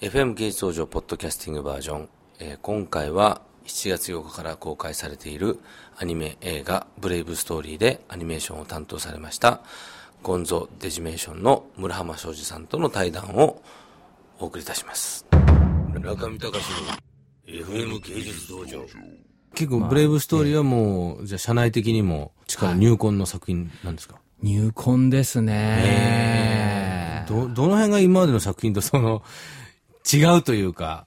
FM 芸術道場ポッドキャスティングバージョン、えー今回は7月8日から公開されているアニメ映画ブレイブストーリーでアニメーションを担当されましたゴンゾデジメーションの村浜庄司さんとの対談をお送りいたします。中見隆の FM 芸術道場。結構ブレイブストーリーはもう、じゃあ社内的にも力入魂の作品なんですか、入魂ですね。ど、どの辺が今までの作品とその、違うというか、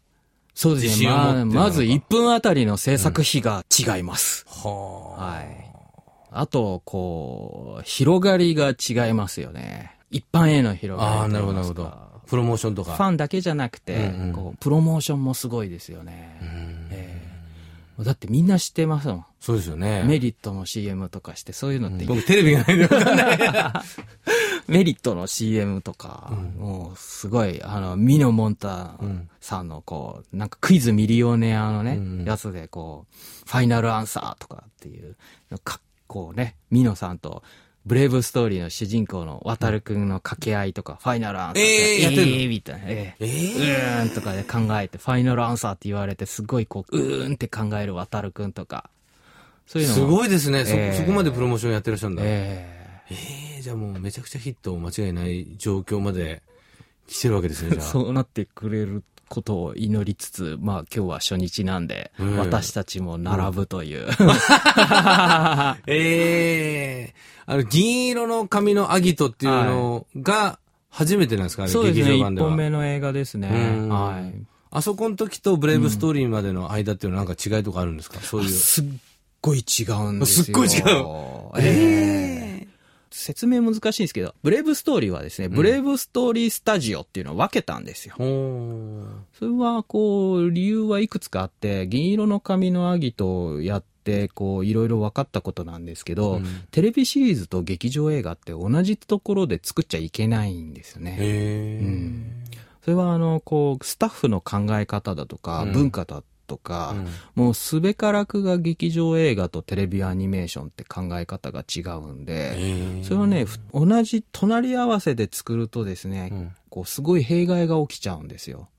そうですね。ままず1分あたりの制作費が違います。はあ。はい。あと、こう、広がりが違いますよね。一般への広がりああ、なるほど、なるほどか。プロモーションとか。ファンだけじゃなくて、うんうんこうプロモーションもすごいですよね。ええだってみんな知ってますもん。そうですよね。メリットの CM とかして、そういうのって、僕テレビがないんでわかんない。メリットの CM とか、もうすごい、あの、ミノモンタさんのこう、なんかクイズミリオネアのね、うん。やつでこう、ファイナルアンサーとかっていう、かこうね、ミノさんと、ブレイブストーリーの主人公の渡るくんの掛け合いとか、ファイナルアンサーえーやってんの？えーみたいな、えー。ええうーんとかで考えて、ファイナルアンサーって言われて、すごいこう、うーんって考える渡るくんとか、そういうのすい。ごいですね。そ、ええそこまでプロモーションやってらっしゃるんだ。えええじゃあもうめちゃくちゃヒット間違いない状況まで来てるわけですね。そうなってくれることを祈りつつ、まあ今日は初日なんで、うん私たちも並ぶという。ええあの、銀色の髪のアギトっていうのが初めてなんですか？あれ、そうですね、一劇場版では。本目の映画ですね。うんはい。あそこの時とブレイブストーリーまでの間っていうのはなんか違いとかあるんですか？そういう。すっごい違うんですよ。すっごい違う。ええ説明難しいんですけど、ブレイブストーリーはですね、ブレイブストーリースタジオっていうのを分けたんですよ。ほーそれは、こう、理由はいくつかあって、銀色の髪のアギトをやって、こう、いろいろ分かったことなんですけど、うん。テレビシリーズと劇場映画って同じところで作っちゃいけないんですよね。へえ、うん。それは、あの、こう、スタッフの考え方だとか、うん。文化だとか、うん。もうすべからくが劇場映画とテレビアニメーションって考え方が違うんで、それをね、ふ同じ隣り合わせで作るとですね、うん。こう、すごい弊害が起きちゃうんですよ。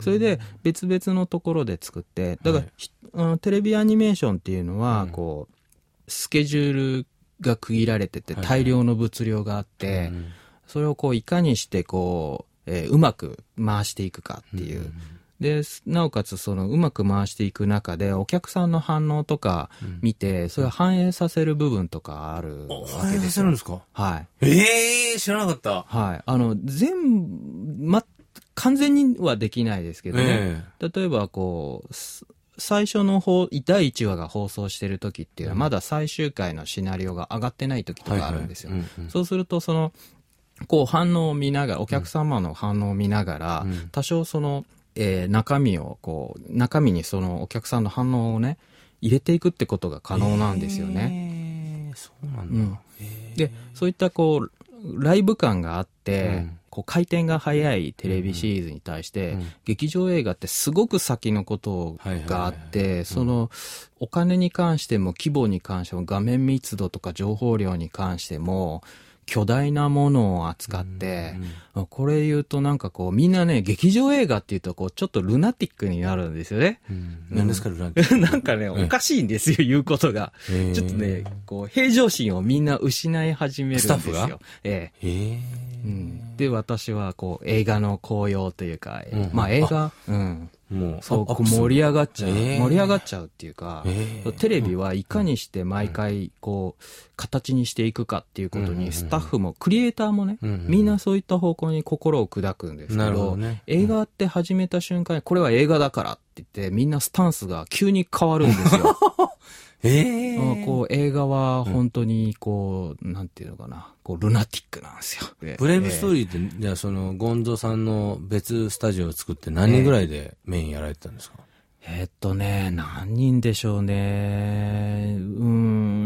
それで別々のところで作って、だから、はい。ひあのテレビアニメーションっていうのは、うん。こう、スケジュールが区切られてて、はい大量の物量があって、うんそれをこう、いかにしてこう、えーうまく回していくかっていう。で、なおかつそのうまく回していく中でお客さんの反応とか見て、それを反映させる部分とかあるわけですよ。せるんですか？はい。ええ知らなかった。はい。あの、全部、ま、完全にはできないですけどね。え例えばこう、す最初の方、第1話が放送してる時っていうのは、まだ最終回のシナリオが上がってない時とかあるんですよ。そうすると、その、こう反応を見ながら、お客様の反応を見ながら、うん多少その、えー中身を、こう、中身にそのお客さんの反応をね、入れていくってことが可能なんですよね。へえそうなんだ。うん。で、そういったこう、ライブ感があって、うんこう回転が速いテレビシリーズに対して、うん劇場映画ってすごく先のことがあって、その、お金に関しても規模に関しても画面密度とか情報量に関しても、巨大なものを扱って、これ言うとなんかこう、みんなね、劇場映画って言うとこう、ちょっとルナティックになるんですよね。うん。何ですか、ルランテなんかね、おかしいんですよ、言うことが。ちょっとね、こう、平常心をみんな失い始めるんですよ。スタッフが？ええ。へえ。うん、で、私は、こう、映画の紅葉というか、うんまあ。映画、うん。もう、そう、あこう盛り上がっちゃう、ええ盛り上がっちゃうっていうか、ええテレビはいかにして毎回、こう、形にしていくかっていうことに、スタッフも、クリエイターもね、うんうん。みんなそういった方向に心を砕くんですけど、どね。映画って始めた瞬間に、これは映画だからって言って、みんなスタンスが急に変わるんですよ。ええあこう映画は本当にこう、なんていうのかな、こうルナティックなんですよ。ブレイブストーリリーって、じゃあその、ゴンゾさんの別スタジオを作って何人ぐらいでメインやられてたんですか、えーっとね、何人でしょうね。う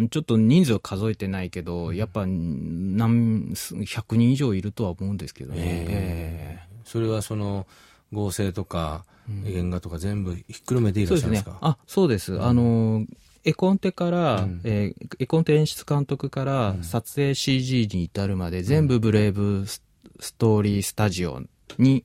ん、ちょっと人数を数えてないけど、やっぱ何、100人以上いるとは思うんですけどね。ええそれはその、合成とか、うん。原画とか全部ひっくるめていそうですねらっしゃるんですか？あ、そうです。あの、絵コンテから、うん。えー絵コンテ演出監督から撮影 CG に至るまで全部ブレイブスストーリースタジオに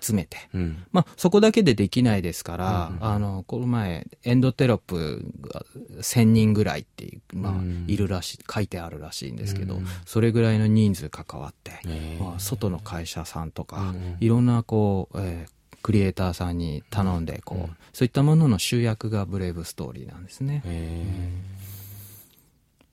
集めて、うん。まあ、そこだけでできないですから、あの、この前、エンドテロップが1000人ぐらいっていう、まあ、いるらしい、書いてあるらしいんですけど、それぐらいの人数関わって、まあ、外の会社さんとか、いろんな、こう、えークリエイターさんに頼んで、こう、そういったものの集約がブレイブストーリーなんですね。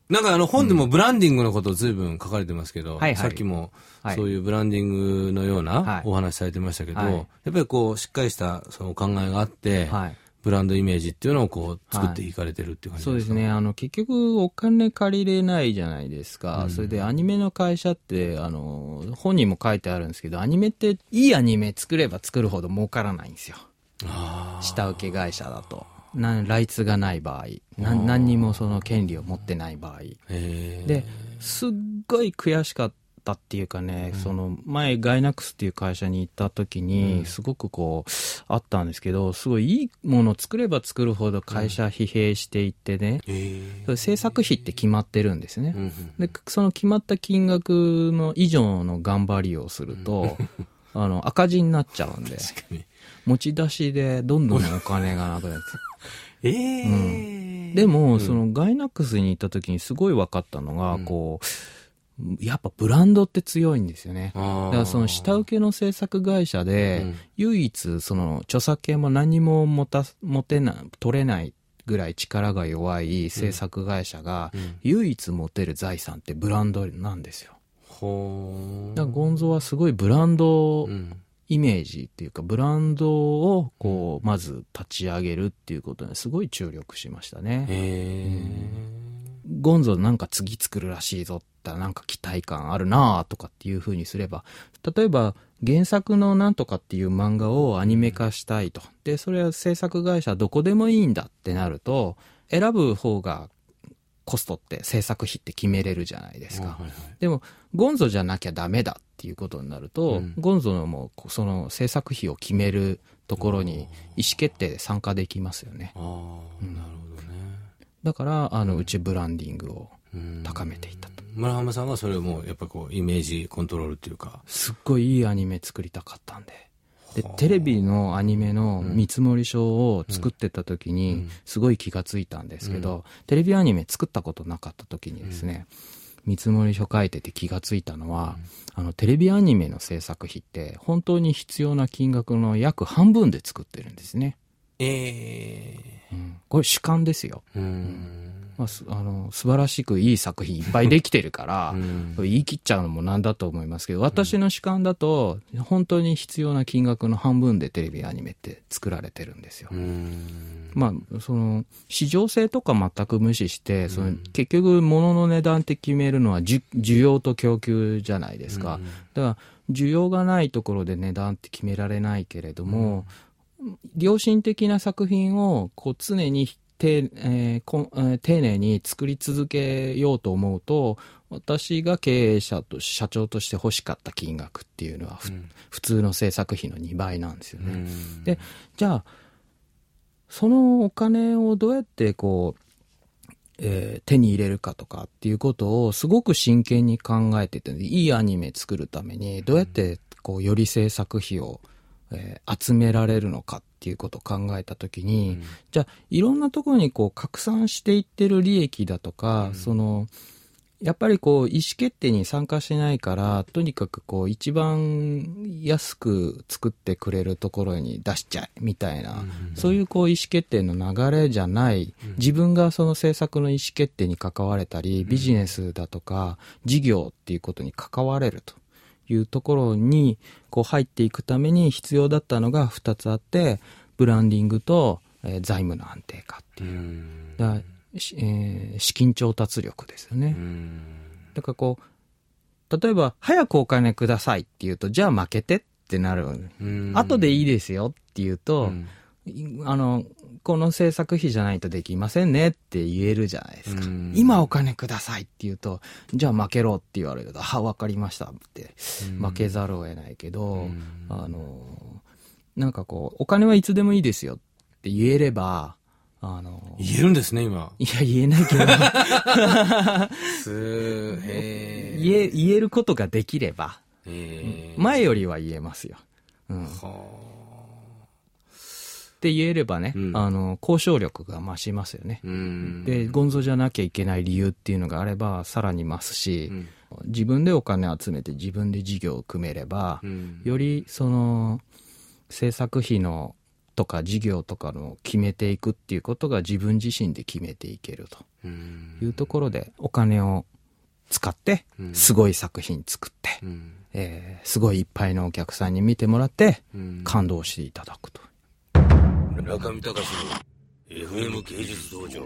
なんかあの本でもブランディングのことを随分書かれてますけど、はいはい。さっきもはい。そういうブランディングのようはない。お話されてましたけど、はい。やっぱりこうしっかりしたそのお考えがあって、はい。ブランドイメージっていうのをこう作っていかれてるっていう感じですか、そうですね。あの、結局、お金借りれないじゃないですか。それで、アニメの会社って、あの、本にも書いてあるんですけど、アニメって、いいアニメ作れば作るほど儲からないんですよ。あ下請け会社だと。な、ライツがない場合。な何にもその権利を持ってない場合。で、すっごい悔しかったっていうかね、その前ガイナックスっていう会社に行った時に、すごくこう、あったんですけど、すごいいいものを作れば作るほど会社疲弊していってね、へー。それ制作費って決まってるんですね。うんうんで、その決まった金額の以上の頑張りをすると、あの、赤字になっちゃうんで、持ち出しでどんどんお金がなくなって。えー。でも、そのガイナックスに行った時にすごい分かったのが、こう、やっぱブランドって強いんですよね。だからその下請けの制作会社で、うん。唯一その著作権も何も持た、持てない、取れないぐらい力が弱い制作会社が、唯一持てる財産ってブランドなんですよ。ほー。だからゴンゾはすごいブランドうん。イメージっていうか、ブランドをこう、まず立ち上げるっていうことにすごい注力しましたね。へゴンゾなんか次作るらしいぞってなんか期待感あるなとかっていう風にすれば、例えば原作のなんとかっていう漫画をアニメ化したいと。で、それは制作会社どこでもいいんだってなると、選ぶ方がコストって制作費って決めれるじゃないですか。はいはいでも、ゴンゾじゃなきゃダメだっていうことになると、うんゴンゾのもうその制作費を決めるところに意思決定で参加できますよね。ああ、なるほどね。だから、あの、うちブランディングをうん高めていったと。村浜さんがそれをもうやっぱこうイメージコントロールっていうか。すっごいいいアニメ作りたかったんで。で、テレビのアニメの見積書を作ってた時に、すごい気がついたんですけど、テレビアニメ作ったことなかった時にですね、見積書書いてて気がついたのは、あの、テレビアニメの制作費って、本当に必要な金額の約半分で作ってるんですね。ええうんこれ主観ですよ。うん。まあ、すあの、素晴らしくいい作品いっぱいできてるから、ん言い切っちゃうのもなんだと思いますけど、私の主観だと、本当に必要な金額の半分でテレビアニメって作られてるんですよ。うん。まあ、その、市場性とか全く無視して、その、結局、物の値段って決めるのは、需要と供給じゃないですか。だから、需要がないところで値段って決められないけれども、良心的な作品を、こう、常に、てえーこえー丁寧に作り続けようと思うと、私が経営者と、社長として欲しかった金額っていうのは、ふ普通の制作費の2倍なんですよね。うんで、じゃあ、そのお金をどうやってこう、えー手に入れるかとかっていうことをすごく真剣に考えてて、いいアニメ作るためにどうやってこうより制作費を、えー集められるのかっていうことを考えたときに、じゃあいろんなところにこう拡散していってる利益だとか、その、やっぱりこう、意思決定に参加しないから、とにかくこう、一番安く作ってくれるところに出しちゃえ、みたいな、そういうこう、意思決定の流れじゃない、自分がその政策の意思決定に関われたり、ビジネスだとか、事業っていうことに関われるというところに、こう、入っていくために必要だったのが2つあって、ブランディングと、えー財務の安定化っていう。うん。だえー資金調達力ですよね。うん。だからこう、例えば、早くお金くださいって言うと、じゃあ負けてってなる。うん後でいいですよって言うと、うんいあの、この制作費じゃないとできませんねって言えるじゃないですか。うん今お金くださいって言うと、じゃあ負けろって言われると、は、わかりましたって、負けざるを得ないけど、あの、なんかこう、お金はいつでもいいですよって言えれば、あの、言えるんですね、今。いや、言えないけど、すへ言え、言えることができれば、えー、前よりは言えますよ。うん。っはて言えればね、うんあの、交渉力が増しますよね。で、ゴンゾじゃなきゃいけない理由っていうのがあれば、さらに増すしう、ん。自分でお金集めて自分で事業を組めれば、うん。よりその制作費のとか事業とかの決めていくっていうことが自分自身で決めていけるとうん。いうところでお金を使ってうんすごい作品作って、うん。えーすごいいっぱいのお客さんに見てもらってうん。感動していただくと。中見隆の FM 芸術道場。